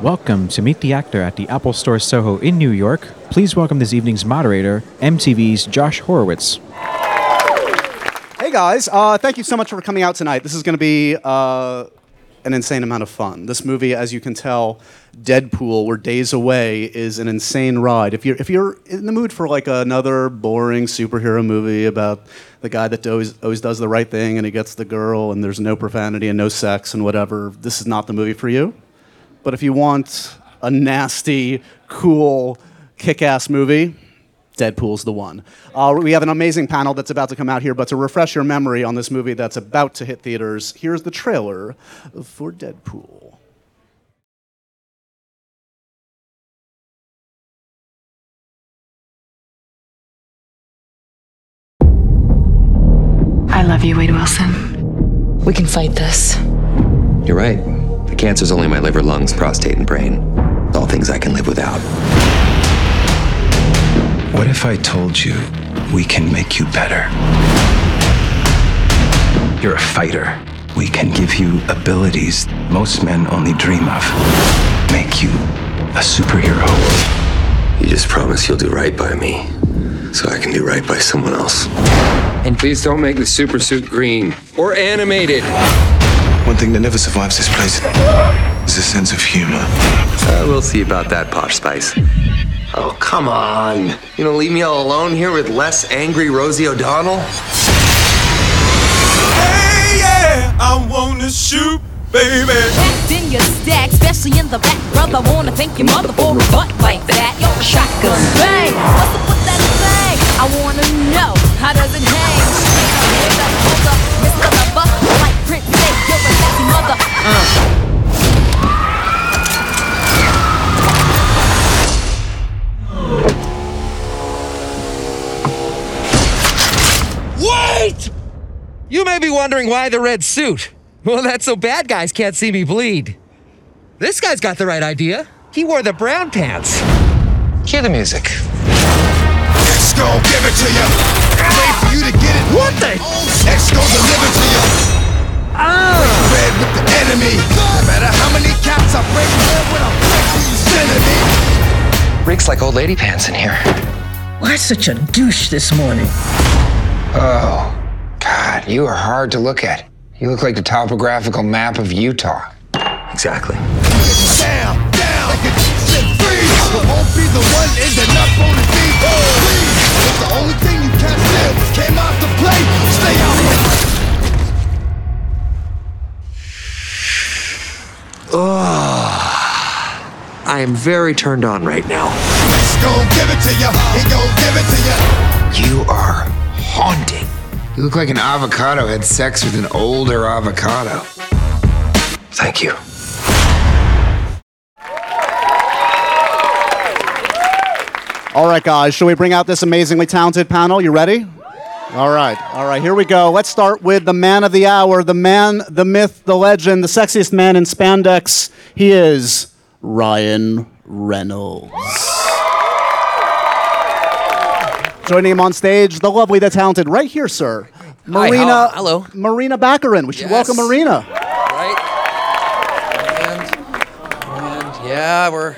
Welcome to Meet the Actor at the Apple Store Soho in New York. Please welcome this evening's moderator, MTV's Josh Horowitz. Hey guys, uh, thank you so much for coming out tonight. This is going to be uh, an insane amount of fun. This movie, as you can tell, Deadpool, We're Days Away, is an insane ride. If you're if you're in the mood for like another boring superhero movie about the guy that always always does the right thing and he gets the girl and there's no profanity and no sex and whatever, this is not the movie for you. But if you want a nasty, cool, kick-ass movie, Deadpool's the one. Uh, we have an amazing panel that's about to come out here, but to refresh your memory on this movie that's about to hit theaters, here's the trailer for Deadpool. I love you, Wade Wilson. We can fight this. You're right. The cancer's only my liver, lungs, prostate, and brain. All things I can live without. What if I told you we can make you better? You're a fighter. We can give you abilities most men only dream of. Make you a superhero. You just promise you'll do right by me, so I can do right by someone else. And please don't make the super suit green or animated. One thing that never survives this place is a sense of humor. Uh, we'll see about that, Posh Spice. Oh, come on. You gonna leave me all alone here with less angry Rosie O'Donnell? Hey, yeah, I wanna shoot, baby. Packed in your stack, especially in the back, brother. Wanna thank your mother for a butt like that. Yo, shotgun bang. What's up with that thing? I wanna know how does it hang? Hold up, hold up, Mr. Lover, like Wait! You may be wondering why the red suit. Well, that's so bad guys can't see me bleed. This guy's got the right idea. He wore the brown pants. Hear the music. X gon' give it to you. Wait for you to get it. What the? X gon' deliver to you. Ah! Red with the enemy. No matter how many cats I break, red when I break these enemy. Reeks like old lady pants in here. Why such a douche this morning? Oh, God, you are hard to look at. You look like the topographical map of Utah. Exactly. Down, down. Like a shit freeze. I won't be the one ending up on the beat. Please. It's the only thing you can't do. Came out to play. Stay out. I am very turned on right now. X gon' give it to you. He gon' give it to you. You are haunting. You look like an avocado had sex with an older avocado. Thank you. All right, guys, shall we bring out this amazingly talented panel? You ready? All right, all right, here we go. Let's start with the man of the hour, the man, the myth, the legend, the sexiest man in spandex. He is Ryan Reynolds. Joining him on stage, the lovely, the talented, right here, sir. Hi, Marina, how- hello. Morena Baccarin. We should Yes. welcome Marina. Right? And, and yeah, we're.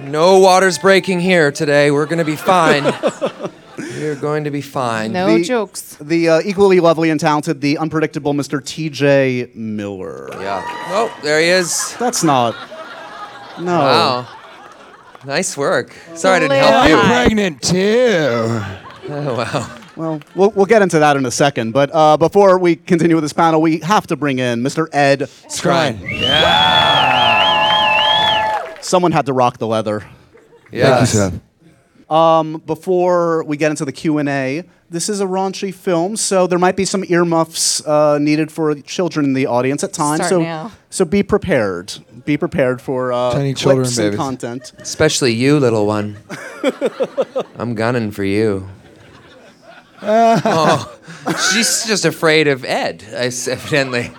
No water's breaking here today. We're going to be fine. We're going to be fine. No The- jokes. The uh, equally lovely and talented, the unpredictable Mr. T.J. Miller. Yeah. Oh, there he is. That's not. No. Wow. Nice work. Sorry I didn't help Hi. you. Pregnant too. Oh, wow. Well, we'll, we'll get into that in a second. But uh, before we continue with this panel, we have to bring in Mr. Ed Skrein. Someone had to rock the leather. Yeah. Before we get into the Q&A, this is a raunchy film, so there might be some earmuffs uh, needed for children in the audience at times. Start so, now. so be prepared. Be prepared for uh, Tiny clips children, and babies. content. Especially you, little one. I'm gunning for you. oh, she's just afraid of Ed, I s- evidently.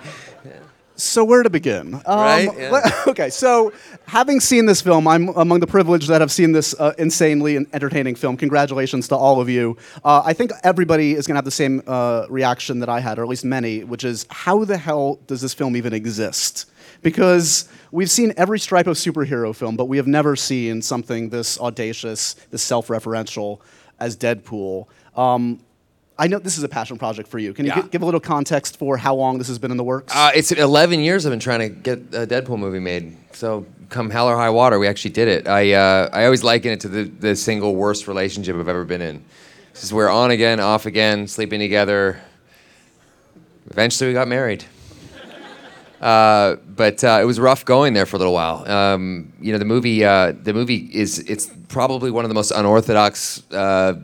So where to begin? Um, Right, yeah. le- okay, so having seen this film, I'm among the privileged that have seen this uh, insanely entertaining film. Congratulations to all of you. Uh, I think everybody is going to have the same uh, reaction that I had, or at least many, which is how the hell does this film even exist? because we've seen every stripe of superhero film, but we have never seen something this audacious, this self-referential as Deadpool. Um, I know this is a passion project for you. Can you Yeah. gi- give a little context for how long this has been in the works? Uh, it's 11 years I've been trying to get a Deadpool movie made. So come hell or high water, we actually did it. I uh, I always liken it to the, the single worst relationship I've ever been in. This is we're on again, off again, sleeping together. Eventually, we got married. Uh, but uh, it was rough going there for a little while. Um, you know, the movie uh, the movie is it's probably one of the most unorthodox uh,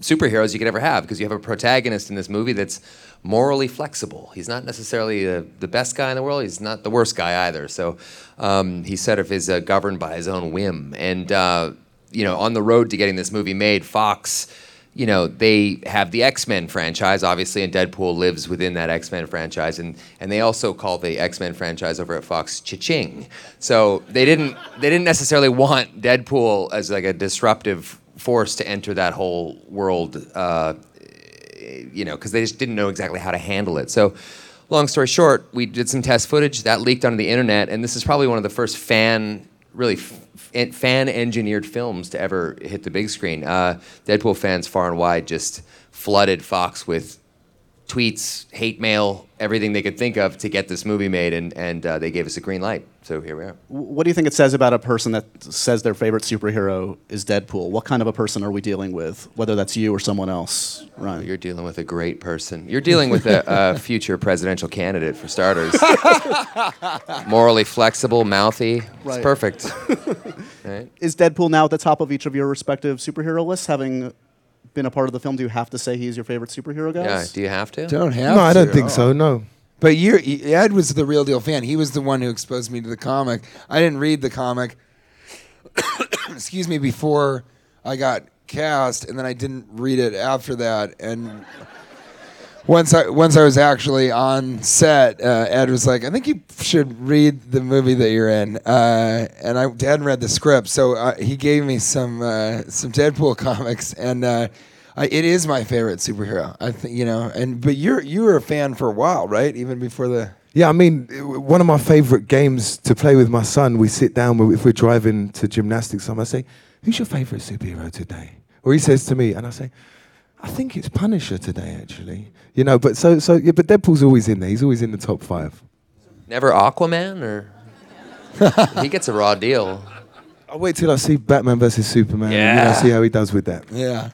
superheroes you could ever have because you have a protagonist in this movie that's morally flexible. He's not necessarily the, the best guy in the world. He's not the worst guy either. So um, he sort of is uh, governed by his own whim. And uh, you know, on the road to getting this movie made, Fox. You know, they have the X Men franchise, obviously, and Deadpool lives within that X Men franchise, and, and they also call the X Men franchise over at Fox Cha-Ching. So they didn't they didn't necessarily want Deadpool as like a disruptive force to enter that whole world, uh, you know, because they just didn't know exactly how to handle it. So, long story short, we did some test footage that leaked onto the internet, and this is probably one of the first fan, really f- fan engineered films to ever hit the big screen. Uh, Deadpool fans far and wide just flooded Fox with tweets, hate mail, everything they could think of to get this movie made, and, and uh, they gave us a green light. So here we are. what do you think it says about a person that says their favorite superhero is Deadpool? What kind of a person are we dealing with? Whether that's you or someone else, Ryan? You're dealing with a great person. You're dealing with a, a future presidential candidate, for starters. Morally flexible, mouthy. It's perfect. right? Is Deadpool now at the top of each of your respective superhero lists? Having been a part of the film, do you have to say he's your favorite superhero, guys? Yeah, do you have to? Don't have No, I don't to. think so. No. But you're, Ed was the real deal fan. He was the one who exposed me to the comic. I didn't read the comic, excuse me, before I got cast, and then I didn't read it after that. And once I once I was actually on set, uh, Ed was like, "I think you should read the movie that you're in." Uh, and I hadn't read the script, so uh, he gave me some uh, some Deadpool comics, and uh, I, it is my favorite superhero. I think you know, and but you're you were a fan for a while, right? Even before the Yeah, I mean, one of my favorite games to play with my son, we sit down if we're driving to gymnastics. I say, "Who's your favorite superhero today?" Or he says to me, and I say, "I think it's Punisher today, actually." You know, but so so yeah, but Deadpool's always in there. He's always in the top five. Never Aquaman, or he gets a raw deal. I'll wait till I see Batman versus Superman. and, you know, Yeah. see how he does with that. Yeah.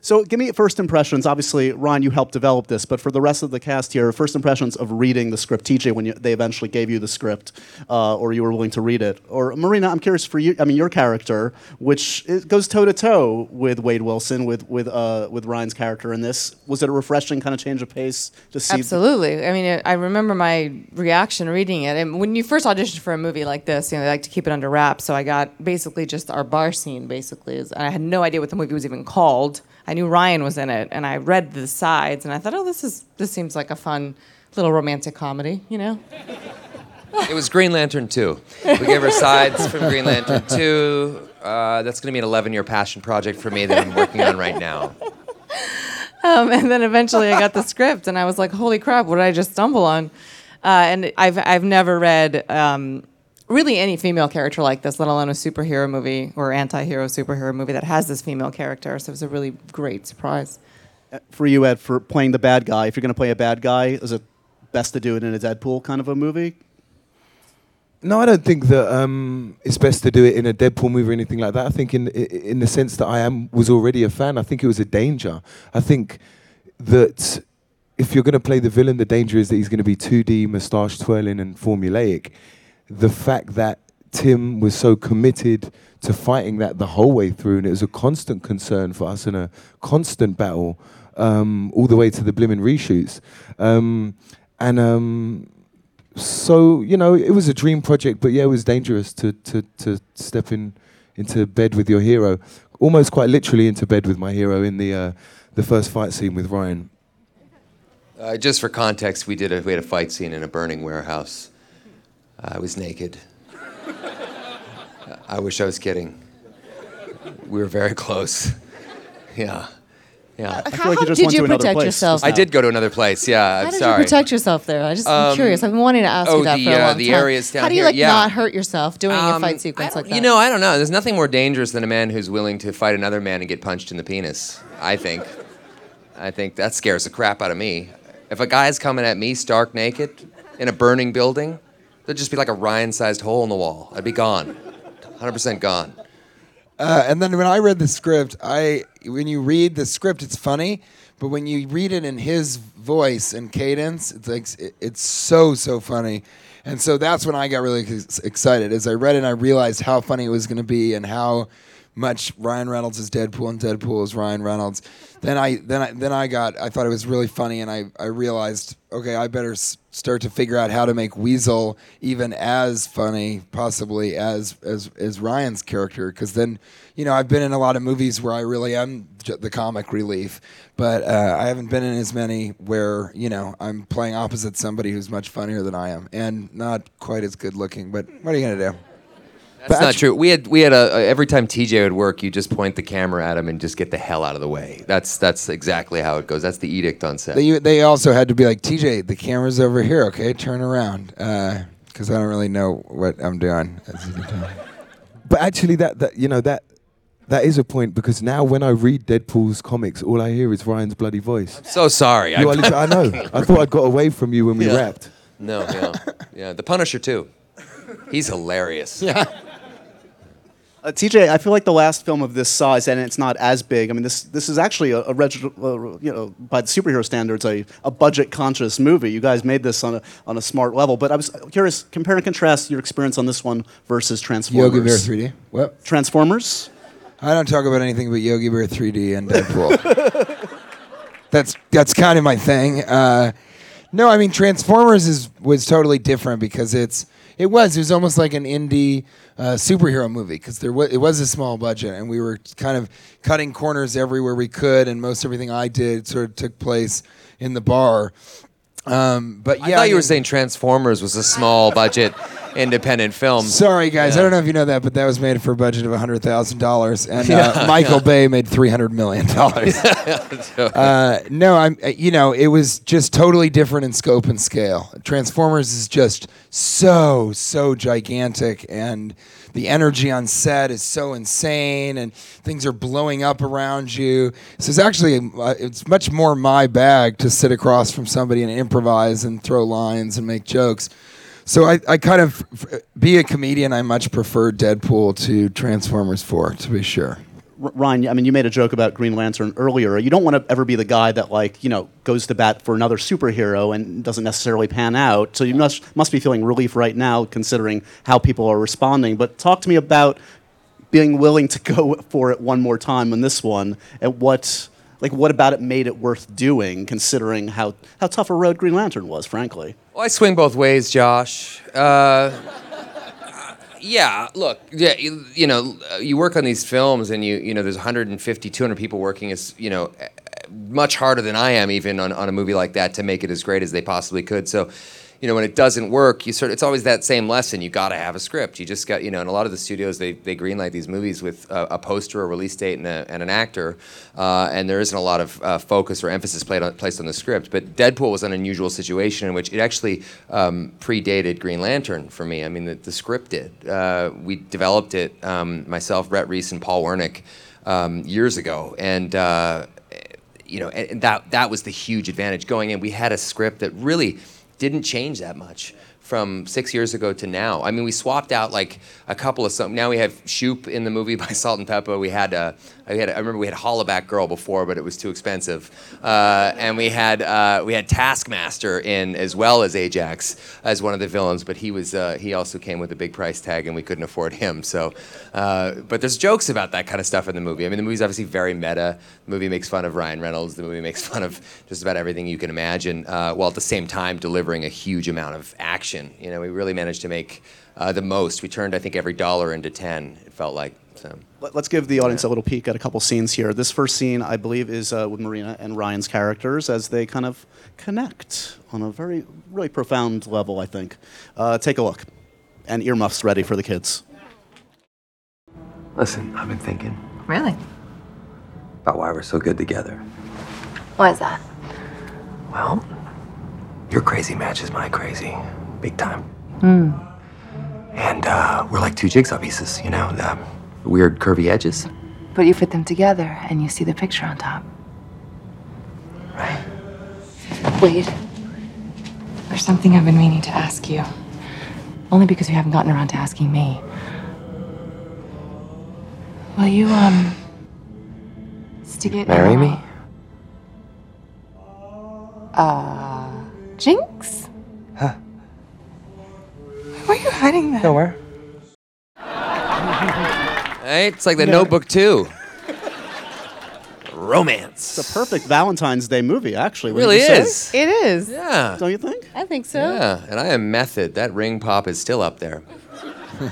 So, give me first impressions. Obviously, Ron, you helped develop this, but for the rest of the cast here, first impressions of reading the script. TJ, when you, they eventually gave you the script, uh, or you were willing to read it, or Marina, I'm curious for you. I mean, your character, which goes toe to toe with Wade Wilson, with with uh, with Ryan's character in this. Was it a refreshing kind of change of pace to see? Absolutely. I mean, I remember my reaction reading it. And when you first auditioned for a movie like this, you know, they like to keep it under wraps. So I got basically just our bar scene, basically. Is, I had no idea what the movie was even called. I knew Ryan was in it, and I read the sides, and I thought, oh, this is this seems like a fun little romantic comedy, you know? It was Green Lantern 2. We gave her sides from Green Lantern 2. Uh, that's going to be an 11 year passion project for me that I'm working on right now. Um, and then eventually I got the script, and I was like, "Holy crap! What did I just stumble on?" Uh, and I've I've never read um, really any female character like this, let alone a superhero movie or anti-hero superhero movie that has this female character. So it was a really great surprise. for you, Ed, for playing the bad guy. If you're going to play a bad guy, is it best to do it in a Deadpool kind of a movie? No, I don't think that um, it's best to do it in a Deadpool movie or anything like that. I think in in the sense that I am was already a fan. I think it was a danger. I think that if you're going to play the villain, the danger is that he's going to be 2D, moustache twirling, and formulaic. The fact that Tim was so committed to fighting that the whole way through, and it was a constant concern for us and a constant battle um, all the way to the blimmin' reshoots. Um, and um, so you know, it was a dream project, but yeah, it was dangerous to to to step in into bed with your hero, almost quite literally into bed with my hero in the uh, the first fight scene with Ryan. Uh, just for context, we did a, we had a fight scene in a burning warehouse. I was naked. I wish I was kidding. We were very close. Yeah. Yeah. I feel How- how did you protect yourself? I did go to another place. Yeah, I'm How did sorry. you protect yourself there? I just I'm Um, curious. I've been wanting to ask oh, you that the, for a uh, long the time. areas down How do you here, like yeah. not hurt yourself doing a Um, fight sequence like that? You know, I don't know. There's nothing more dangerous than a man who's willing to fight another man and get punched in the penis. I think. I think that scares the crap out of me. If a guy's coming at me stark naked in a burning building, there'd just be like a Ryan-sized hole in the wall. I'd be gone, 100% gone. Uh, and then when I read the script, I when you read the script, it's funny, but when you read it in his voice and cadence, it's like it- it's so so funny. And so that's when I got really ex- excited. As I read it, I realized how funny it was going to be and how much Ryan Reynolds is Deadpool and Deadpool is Ryan Reynolds. Then I then I then I got I thought it was really funny, and I I realized okay, I better s- start to figure out how to make Weasel even as funny, possibly as as as Ryan's character, because then you know I've been in a lot of movies where I really am j- the comic relief, but uh, I haven't been in as many where you know I'm playing opposite somebody who's much funnier than I am and not quite as good looking. But what are you gonna do? That's not true. We had we had a, a every time TJ would work, you just point the camera at him and just get the hell out of the way. That's that's exactly how it goes. That's the edict on set. They they also had to be like TJ, the camera's over here. Okay, turn around, uh, because I don't really know what I'm doing. as you can tell. But actually, that that you know that that is a point because now when I read Deadpool's comics, all I hear is Ryan's bloody voice. So sorry. You are I know. I thought I got away from you when we Yeah. wrapped. No, yeah, yeah. The Punisher too. He's hilarious. Yeah. Uh, TJ, I feel like the last film of this size, and it's not as big. I mean, this this is actually a, a reg- uh, you know, by the superhero standards, a, a budget conscious movie. You guys made this on a on a smart level. But I was curious, compare and contrast your experience on this one versus Transformers. Yogi Bear 3D. What? Transformers. I don't talk about anything but Yogi Bear 3D and Deadpool. that's that's kind of my thing. Uh, no, I mean Transformers is was totally different because it's it was it was almost like an indie uh, superhero movie because there was it was a small budget and we were kind of cutting corners everywhere we could and most everything I did sort of took place in the bar. Um, but yeah, I thought you were mean- saying Transformers was a small budget independent film. Sorry, guys. I don't know if you know that, but that was made for a budget of hundred thousand dollars, and uh, Yeah, Michael yeah. Bay made three hundred million dollars. uh, no, I'm. uh, You know, it was just totally different in scope and scale. Transformers is just so so gigantic, and the energy on set is so insane, and things are blowing up around you. So it's actually uh, it's much more my bag to sit across from somebody and improvise and throw lines and make jokes. So I, I kind of be a comedian. I much prefer Deadpool to Transformers 4, to be sure. Ryan, I mean, you made a joke about Green Lantern earlier. You don't want to ever be the guy that, like, you know, goes to bat for another superhero and doesn't necessarily pan out. So you must must be feeling relief right now, considering how people are responding. But talk to me about being willing to go for it one more time on this one, and what, like, what about it made it worth doing, considering how how tough a road Green Lantern was, frankly. Well, I swing both ways, Josh. Uh, yeah, look, yeah, you, you know, you work on these films, and you, you know, there's 150, 200 people working as, you know, much harder than I am even on, on a movie like that to make it as great as they possibly could. So, you know, when it doesn't work, you sort of, it's always that same lesson. You got to have a script. You just got, you know, and a lot of the studios they they greenlight these movies with a, a poster, a release date, and, a, and an actor, uh, and there isn't a lot of uh, focus or emphasis on, placed on the script. But Deadpool was an unusual situation in which it actually um, predated Green Lantern for me. I mean, the, the script did. Uh, we developed it um, myself, Rhett Reese, and Paul Wernick um, years ago, and. Uh, you know, and that that was the huge advantage going in. We had a script that really didn't change that much from six years ago to now. I mean, we swapped out like a couple of some. Now we have Shoop in the movie by Salt-N-Pepa. We had uh, I had I remember we had Hollaback Girl before, but it was too expensive. Uh, and we had uh, we had Taskmaster in as well as Ajax as one of the villains, but he was uh, he also came with a big price tag, and we couldn't afford him. So, uh, but there's jokes about that kind of stuff in the movie. I mean, the movie's obviously very meta. The movie makes fun of Ryan Reynolds. The movie makes fun of just about everything you can imagine, uh, while at the same time delivering a huge amount of action. You know, we really managed to make uh, the most. We turned, I think, every dollar into ten. It felt like. So. Let- Let's give the audience a little peek at a couple scenes here. This first scene, I believe, is uh, with Marina and Ryan's characters as they kind of connect on a very, really profound level, I think. Uh, take a look. And earmuffs ready for the kids. Listen, I've been thinking Really? about why we're so good together. Why is that? Well, your crazy matches my crazy. Big time. Hmm. And uh, we're like two jigsaw pieces, you know, the weird curvy edges. But you fit them together and you see the picture on top. Right. Wait. There's something I've been meaning to ask you. Only because you haven't gotten around to asking me. Will you, um. Stick it Marry me? Uh. Jinx? Huh? Why are you hiding that? Nowhere. Hey, it's like the Notebook too. Romance. It's a perfect Valentine's Day movie, actually. Really wouldn't you is. say? It is. Yeah. Don't you think? I think so. Yeah, and I am method. That ring pop is still up there. You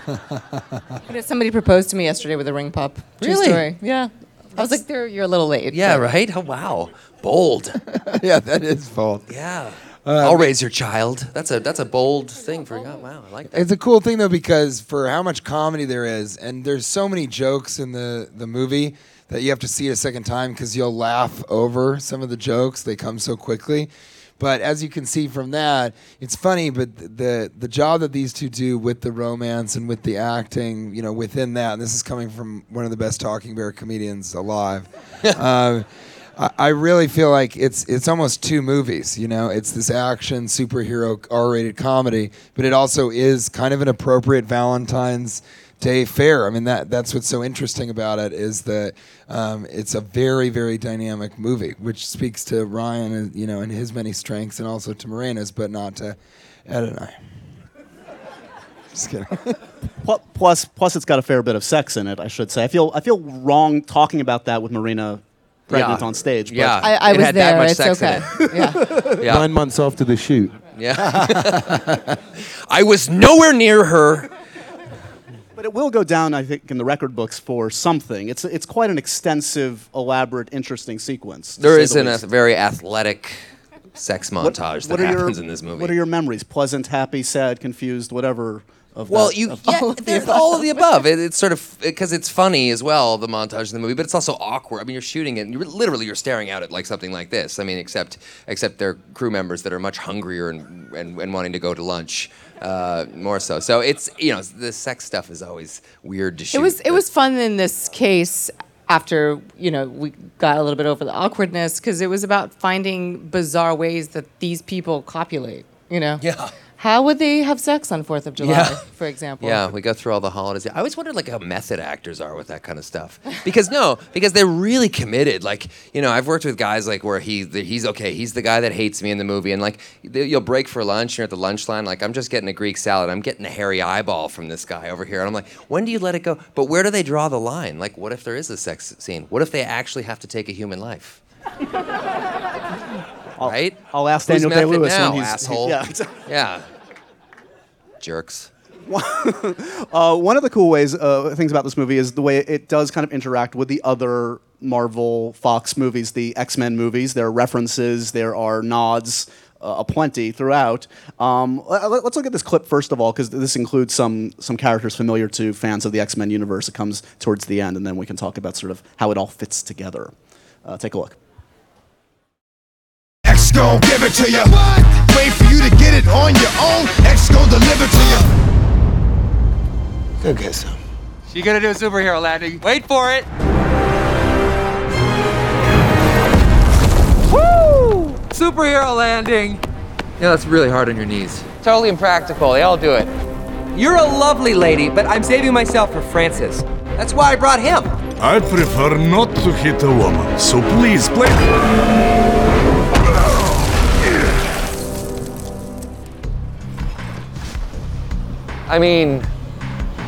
know, somebody proposed to me yesterday with a ring pop. True Really? story. Yeah. I was like, "There, you're a little late." Yeah, but- right? Oh, wow. Bold. yeah, that is bold. Yeah. Uh, I'll raise your child. That's a that's a bold thing for. Wow, I like that. It's a cool thing though because for how much comedy there is, and there's so many jokes in the the movie that you have to see it a second time because you'll laugh over some of the jokes. They come so quickly. But as you can see from that, it's funny. But the the job that these two do with the romance and with the acting, you know, within that, and this is coming from one of the best talking bear comedians alive. um, I really feel like it's it's almost two movies. You know, it's this action superhero R-rated comedy, but it also is kind of an appropriate Valentine's Day fair. I mean, that that's what's so interesting about it is that um, it's a very very dynamic movie, which speaks to Ryan, and you know, and his many strengths, and also to Morena's, but not to Ed and I. Just kidding. Plus, plus, it's got a fair bit of sex in it. I should say. I feel I feel wrong talking about that with Marina pregnant Yeah. on stage. But Yeah. I, I It was had that there. much it's sex in okay. yeah. Yeah. Nine months after the shoot. Yeah. I was nowhere near her. But it will go down, I think, in the record books for something. It's it's quite an extensive, elaborate, interesting sequence. to There the an, a very athletic sex montage what that are your- happens in this movie. What are your memories? Pleasant, happy, sad, confused, whatever. Of Well, that- you of yeah, all of the there's above. all of the above. It, it's sort of because it's funny as well, the montage in the movie, but it's also awkward. I mean, you're shooting it, and you're literally you're staring at it like something like this. I mean, except except they're crew members that are much hungrier and and, and wanting to go to lunch uh, more so. So it's you know the sex stuff is always weird to shoot. It was it was fun in this case after you know we got a little bit over the awkwardness because it was about finding bizarre ways that these people copulate. You know. Yeah. How would they have sex on Fourth of July, Yeah. for example? Yeah, we go through all the holidays. I always wondered like how method actors are with that kind of stuff. Because no, because they're really committed. Like you know, I've worked with guys like where he he's okay. He's the guy that hates me in the movie, and like they- you'll break for lunch. You're at the lunch line. Like I'm just getting a Greek salad. I'm getting a hairy eyeball from this guy over here, and I'm like, when do you let it go? But where do they draw the line? Like, what if there is a sex scene? What if they actually have to take a human life? Right? I'll ask Who's Daniel Day Lewis now, when he's asshole. Yeah. yeah. Jerks. Uh, one of the cool ways uh, things about this movie is the way it does kind of interact with the other Marvel Fox movies, the X Men movies. There are references, there are nods. Uh, aplenty throughout. Um, let, us look at this clip first of all, because this includes some some characters familiar to fans of the X Men universe. It comes towards the end, and then we can talk about sort of how it all fits together. Uh, take a look. X gon' give it to you. Wait for you to get it on your own. X gon' deliver to you. Go get some. You gonna do a superhero landing? Wait for it. Woo! Superhero landing. Yeah, that's really hard on your knees. Totally impractical. They all do it. You're a lovely lady, but I'm saving myself for Francis. That's why I brought him. I prefer not to hit a woman, so please play. I mean,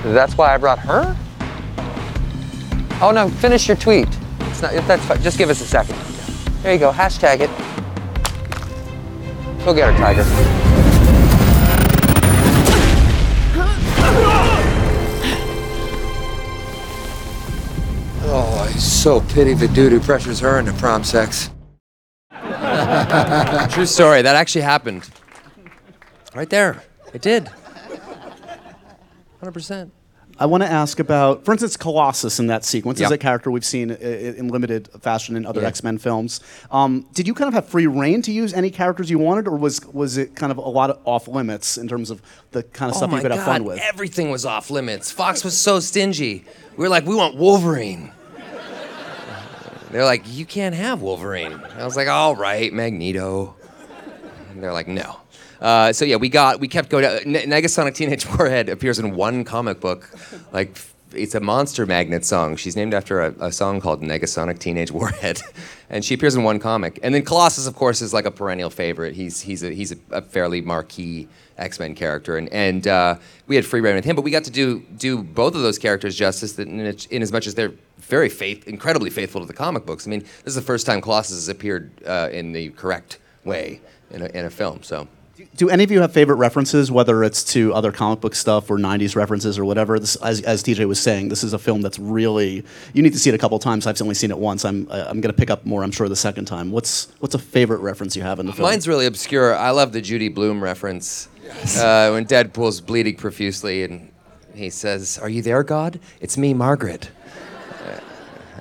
that's why I brought her? Oh no, finish your tweet. It's not, that's fine. Just give us a second. There you go, hashtag it. Go get her, Tiger. Oh, I so pity the dude who pressures her into prom sex. True story. That actually happened. Right there. It did. 100%. I want to ask about, for instance, Colossus in that sequence is a character we've seen i- i- in limited fashion in other Yeah. X Men films. Um, did you kind of have free reign to use any characters you wanted, or was was it kind of a lot of off limits in terms of the kind of oh stuff you could God, have fun with? everything was off limits. Fox was so stingy. We were like, we want Wolverine. They're like, you can't have Wolverine. I was like, all right, Magneto. And they're like, no. Uh, so yeah, we got we kept going. Ne- Negasonic Teenage Warhead appears in one comic book, like it's a Monster Magnet song. She's named after a, a song called Negasonic Teenage Warhead, and she appears in one comic. And then Colossus, of course, is like a perennial favorite. He's he's a he's a, a fairly marquee X Men character, and and uh, we had free reign with him. But we got to do do both of those characters justice in, in as much as they're very faith incredibly faithful to the comic books. I mean, this is the first time Colossus has appeared uh, in the correct way in a, in a film. So. Do any of you have favorite references, whether it's to other comic book stuff or '90s references or whatever? This, as, as TJ was saying, this is a film that's really you need to see it a couple times. I've only seen it once. I'm I'm going to pick up more. I'm sure the second time. What's what's a favorite reference you have in the film? Mine's really obscure. I love the Judy Blume reference uh, when Deadpool's bleeding profusely and he says, "Are you there, God? It's me, Margaret," Uh,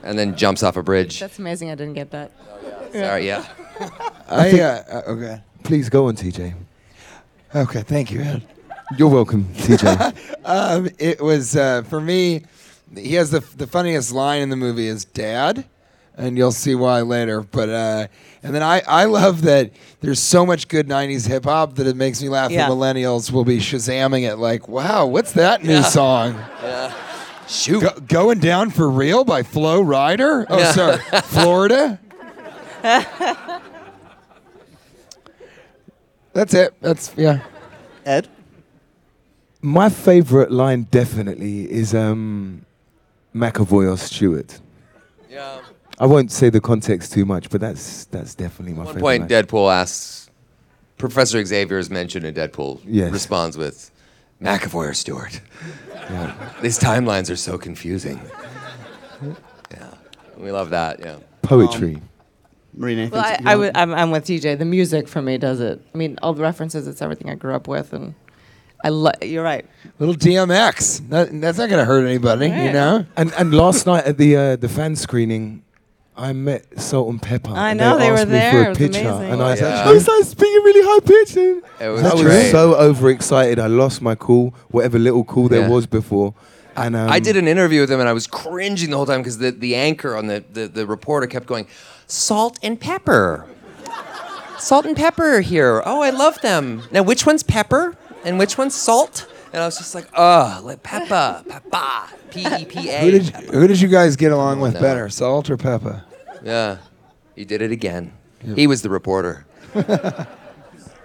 and then jumps off a bridge. That's amazing. I didn't get that. Sorry, yeah. I, think- uh, uh, okay. Please go on, TJ. Okay, thank you, Ed. You're welcome, TJ. um, it was uh, for me. He has the the funniest line in the movie is "Dad," and you'll see why later. But uh, and then I I love that there's so much good '90s hip hop that it makes me laugh. Yeah. The millennials will be shazamming it like, "Wow, what's that new Yeah. song?" Yeah. Shoot. Go- going down for real by Flo Rida. Oh, Yeah. sorry, Florida. That's it. That's yeah. Ed. My favorite line definitely is um, McAvoy or Stewart. Yeah. I won't say the context too much, but that's that's definitely my At one favorite. point, line. Deadpool asks, Professor Xavier is mentioned in Deadpool. Yes. Responds with, McAvoy or Stewart. Yeah. These timelines are so confusing. yeah. We love that, yeah. Poetry. Marina, Well, I, you I want- would, I'm, I'm with TJ. The music for me does it. I mean, all the references, it's everything I grew up with. And I lo- you're right. Little DMX. That, that's not gonna hurt anybody, you Right. know. And and last night at the uh, the fan screening, I met Salt-N-Pepa. I and know, they were asked me there. for It a was picture, amazing. and Oh, I, yeah. I was like speaking really high pitched. and It was I was so overexcited. I lost my cool, whatever little cool there Yeah. was before. And um, I did an interview with him and I was cringing the whole time because the, the anchor on the, the, the reporter kept going, salt and pepper. Salt and pepper here. Oh, I love them. Now, which one's pepper and which one's salt? And I was just like, oh, like pepper, peppa, P E P A. Who did who did you guys get along with no. better, Salt or Peppa? Yeah, he did it again. He was the reporter.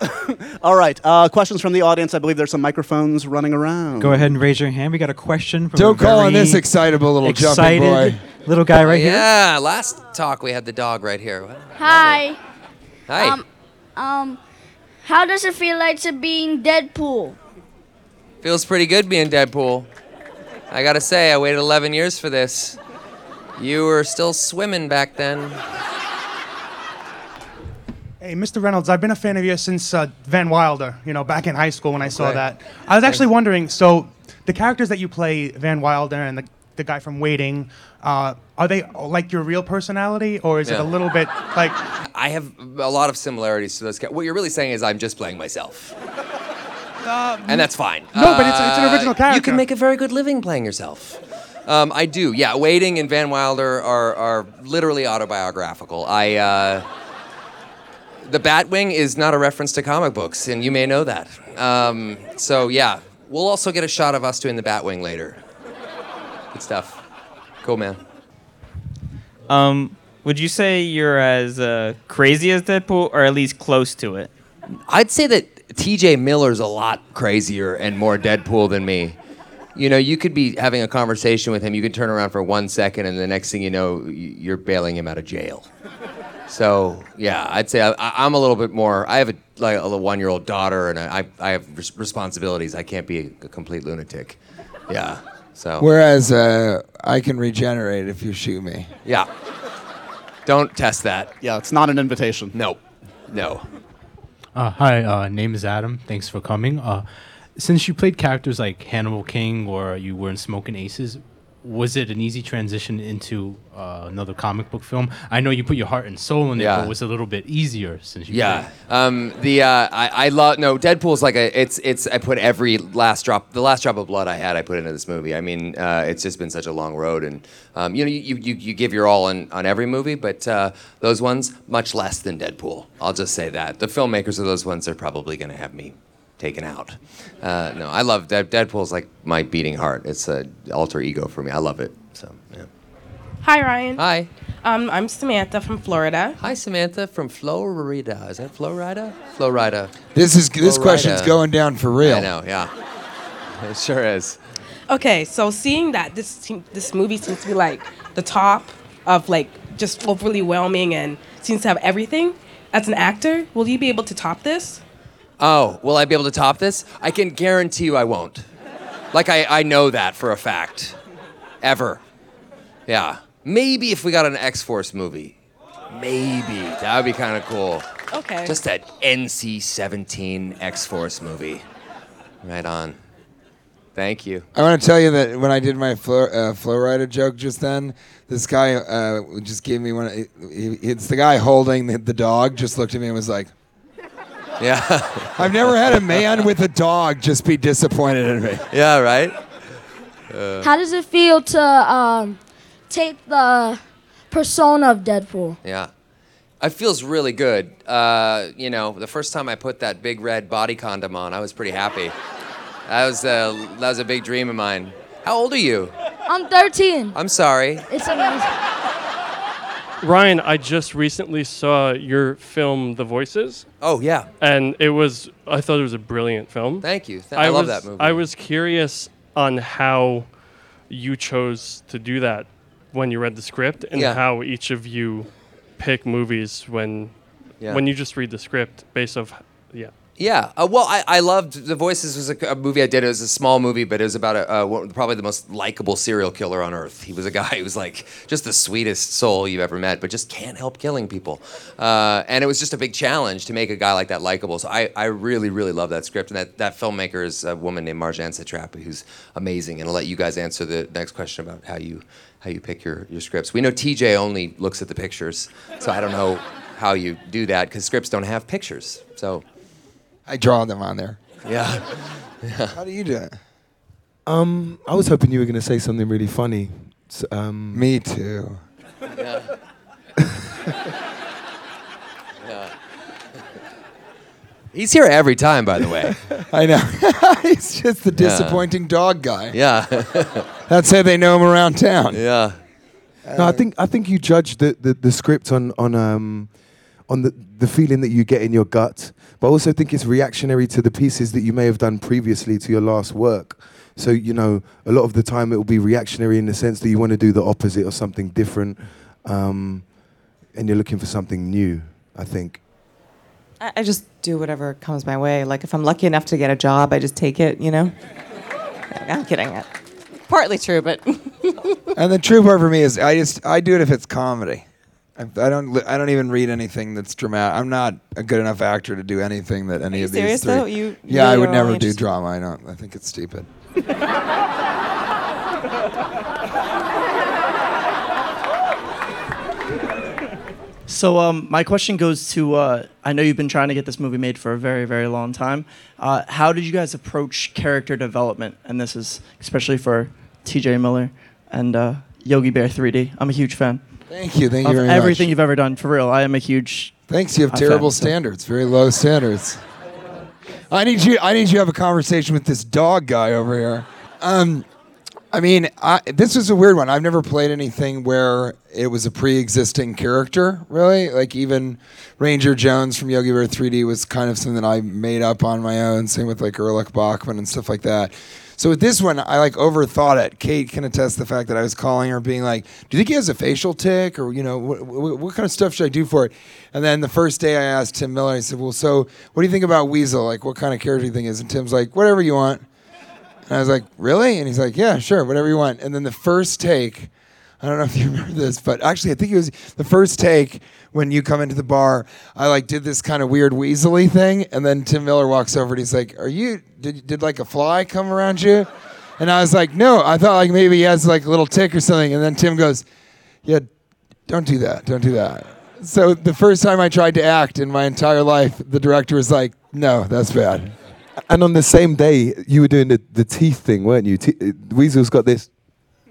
All right. Uh, questions from the audience. I believe there's some microphones running around. Go ahead and raise your hand. We got a question from Don't a call on very this excitable little jumping boy. little guy right here. yeah, last talk we had the dog right here. Hi. Hi. Um, um, how does it feel like to being Deadpool? Feels pretty good being Deadpool. I gotta say, I waited 11 years for this. You were still swimming back then. Hey, Mr. Reynolds, I've been a fan of yours since uh, Van Wilder, you know, back in high school when I saw Okay. that. I was actually wondering so, the characters that you play, Van Wilder and the, the guy from Waiting, uh, are they like your real personality, or is it Yeah. a little bit like. I have a lot of similarities to those. Ca- what you're really saying is I'm just playing myself, and that's fine. No, but it's- it's an original character. You character. can make a very good living playing yourself. Um, I do, yeah. Waiting and Van Wilder are, are literally autobiographical. I uh, the Batwing is not a reference to comic books, and you may know that. Um, so yeah, we'll also get a shot of us doing the Batwing later. Good stuff. Cool, man. Um, would you say you're as uh, crazy as Deadpool, or at least close to it? I'd say that TJ Miller's a lot crazier and more Deadpool than me. You know, you could be having a conversation with him, you could turn around for one second, and the next thing you know, you're bailing him out of jail. So, yeah, I'd say I, I- I'm a little bit more. I have a, like, a one year old daughter, and I, I have res- responsibilities. I can't be a, a complete lunatic. Yeah. So, Whereas uh, I can regenerate if you shoot me. yeah. Don't test that. Yeah, it's not an invitation. No. No. Uh, hi, uh, name is Adam. Thanks for coming. Uh, since you played characters like Hannibal King or you were in Smokin' Aces, was it an easy transition into uh, another comic book film? I know you put your heart and soul in it, Yeah. but was it a little bit easier since you? Yeah. Um, the uh, I, I love no Deadpool's like a it's it's I put every last drop the last drop of blood I had I put into this movie. I mean uh, it's just been such a long road and um, you know you, you you give your all on on every movie, but uh, those ones much less than Deadpool. I'll just say that the filmmakers of those ones are probably going to have me taken out. Uh, no, I love Dead, Deadpool's like my beating heart. It's a alter ego for me. I love it. So yeah. Hi, Ryan. Hi. Um, I'm Samantha from Florida. Hi, Samantha from Florida. Is that Florida? Florida. This is this Florida. question's going down for real. I know. Yeah. It sure is. Okay, so seeing that this seem- this movie seems to be like the top of like just overly whelming and seems to have everything. As an actor, will you be able to top this? Oh, will I be able to top this? I can guarantee you I won't. Like, I, I know that for a fact. Ever. Yeah. Maybe if we got an X Force movie. Maybe. That would be kind of cool. Okay. Just that NC 17 X Force movie. Right on. Thank you. I want to tell you that when I did my flow, uh, Flo Rida joke just then, this guy uh, just gave me one. he- he- It's the guy holding the, the dog. Just looked at me and was like, Yeah. "I've never had a man with a dog just be disappointed in me." Yeah, right? Uh, How does it feel to um, take the persona of Deadpool? Yeah. It feels really good. Uh, you know, the first time I put that big red body condom on, I was pretty happy. That was a, that was a big dream of mine. How old are you? I'm 13. I'm sorry. It's amazing. Ryan, I just recently saw your film, The Voices. Oh yeah. And it was I thought it was a brilliant film. Thank you. Th- I love was- that movie. I was curious on how you chose to do that when you read the script and Yeah. how each of you pick movies when Yeah. when you just read the script based off yeah. Yeah. Uh, well, I, I loved The Voices was a, a movie I did. It was a small movie, but it was about a, uh, probably the most likable serial killer on earth. He was a guy who was like just the sweetest soul you've ever met, but just can't help killing people. Uh, and it was just a big challenge to make a guy like that likable. So I, I really, really love that script. And that, that filmmaker is a woman named Marjane Satrapi, who's amazing. And I'll let you guys answer the next question about how you how you pick your, your scripts. We know TJ only looks at the pictures, so I don't know how you do that because scripts don't have pictures. So I draw them on there. yeah. How do you do it? Um, I was hoping you were going to say something really funny. S- um, Me too. Yeah. yeah. He's here every time, by the way. I know. He's just the Yeah. disappointing dog guy. Yeah. That's how they know him around town. Yeah. no, I think I think you judge the, the, the script on on um on the the feeling that you get in your gut, but I also think it's reactionary to the pieces that you may have done previously to your last work. So you know, a lot of the time it will be reactionary in the sense that you want to do the opposite or something different, um, and you're looking for something new. I think. I, I just do whatever comes my way. Like if I'm lucky enough to get a job, I just take it. You know. I'm kidding. It. Partly true, but And the true part for me is I just I do it if it's comedy. I, I don't li- I don't even read anything that's dramatic. I'm not a good enough actor to do anything that any you of these serious, three. though? You yeah, I would never do drama. I don't. I think it's stupid. So um, my question goes to uh, I know you've been trying to get this movie made for a very very long time. Uh, how did you guys approach character development? And this is especially for T.J. Miller and uh, Yogi Bear 3D. I'm a huge fan. Thank you, thank you very much. everything you've ever done. For real, I am a huge. Thanks. You have terrible fan, so- standards. Very low standards. I need you. I need you to have a conversation with this dog guy over here. Um, I mean, I, this was a weird one. I've never played anything where it was a pre-existing character, really. Like even Ranger Jones from Yogi Bear 3D was kind of something that I made up on my own. Same with like Erlich Bachman and stuff like that. So with this one, I like overthought it. Kate can attest the fact that I was calling her, being like, "Do you think he has a facial tick, or you know, what, what, kind of stuff should I do for it?" And then the first day, I asked Tim Miller. I said, "Well, so what do you think about Weasel? Like, what kind of character do you think is?" And Tim's like, "Whatever you want." And I was like, "Really?" And he's like, "Yeah, sure, whatever you want." And then the first take, I don't know if you remember this, but actually, I think it was the first take when you come into the bar. I like did this kind of weird weaselly thing, and then Tim Miller walks over and he's like, "Are you? Did did like a fly come around you?" And I was like, "No, I thought like maybe he has like a little tick or something." And then Tim goes, "Yeah, don't do that. Don't do that." So the first time I tried to act in my entire life, the director was like, "No, that's bad." And on the same day, you were doing the, the teeth thing, weren't you? T- uh, Weasel's got this.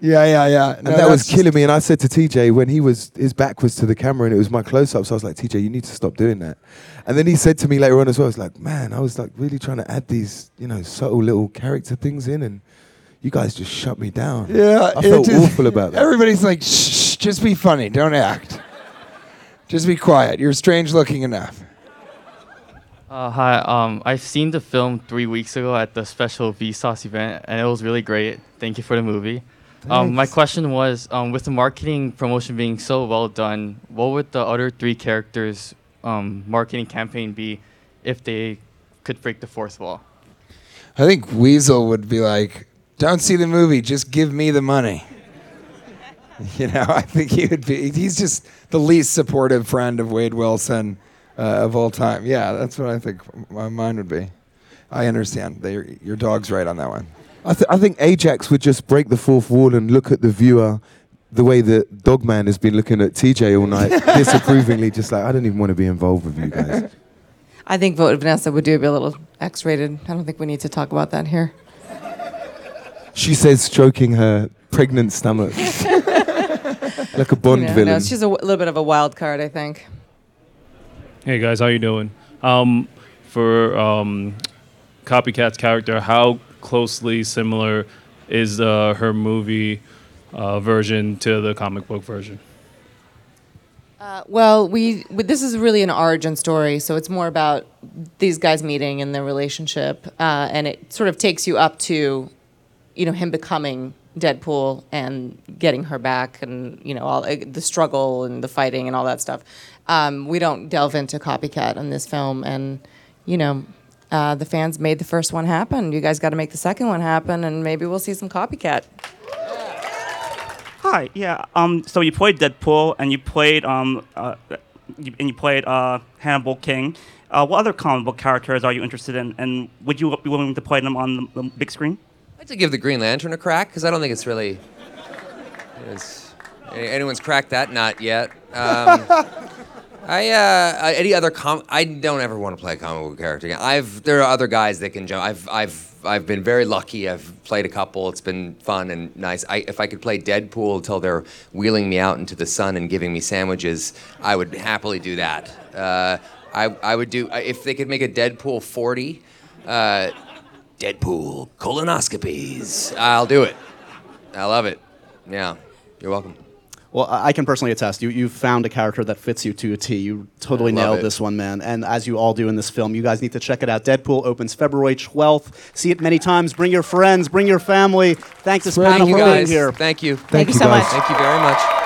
Yeah, yeah, yeah. And that was killing me. And I said to TJ when he was his back was to the camera and it was my close up, so I was like, TJ, you need to stop doing that. And then he said to me later on as well, I was like, man, I was like really trying to add these, you know, subtle little character things in, and you guys just shut me down. Yeah, I felt just- awful about that. Everybody's like, shh, shh, just be funny, don't act. Just be quiet. You're strange looking enough. Uh, hi, um, I've seen the film three weeks ago at the special Vsauce event, and it was really great. Thank you for the movie. Um, my question was, um, with the marketing promotion being so well done, what would the other three characters' um, marketing campaign be if they could break the fourth wall? I think Weasel would be like, don't see the movie, just give me the money. you know, I think he would be, he's just the least supportive friend of Wade Wilson uh, of all time. Yeah, that's what I think my mind would be. I understand. They, your dog's right on that one. I, th- I think Ajax would just break the fourth wall and look at the viewer the way that Dogman has been looking at TJ all night, disapprovingly, just like, I don't even want to be involved with you guys. I think vote Vanessa would do be a little X-rated. I don't think we need to talk about that here. She says, stroking her pregnant stomach like a Bond You know, villain. No, she's a w- little bit of a wild card, I think. Hey guys, how you doing? Um, for um, Copycat's character, how closely similar is uh, her movie uh, version to the comic book version? Uh, well, we, we this is really an origin story, so it's more about these guys meeting and their relationship, uh, and it sort of takes you up to, you know, him becoming Deadpool and getting her back, and you know, all uh, the struggle and the fighting and all that stuff. Um, we don't delve into copycat in this film, and you know. Uh, the fans made the first one happen. You guys got to make the second one happen, and maybe we'll see some copycat. Hi, yeah. Um, so you played Deadpool, and you played um, uh, you, and you played uh, Hannibal King. Uh, what other comic book characters are you interested in, and would you be willing to play them on the, the big screen? I'd like to give the Green Lantern a crack because I don't think it's really. It's, anyone's cracked that nut yet? Um, I uh, any other com? I don't ever want to play a comic book character again. I've there are other guys that can jump. I've I've I've been very lucky. I've played a couple. It's been fun and nice. I, if I could play Deadpool until they're wheeling me out into the sun and giving me sandwiches, I would happily do that. Uh, I I would do if they could make a Deadpool 40. Uh, Deadpool colonoscopies. I'll do it. I love it. Yeah, you're welcome. Well, I I can personally attest. You you found a character that fits you to a T. You totally nailed it. this one, man. And as you all do in this film, you guys need to check it out. Deadpool opens February 12th. See it many times. Bring your friends. Bring your family. Thank this Thank panel you for being guys. here. Thank you. Thank you so much. Thank you very much.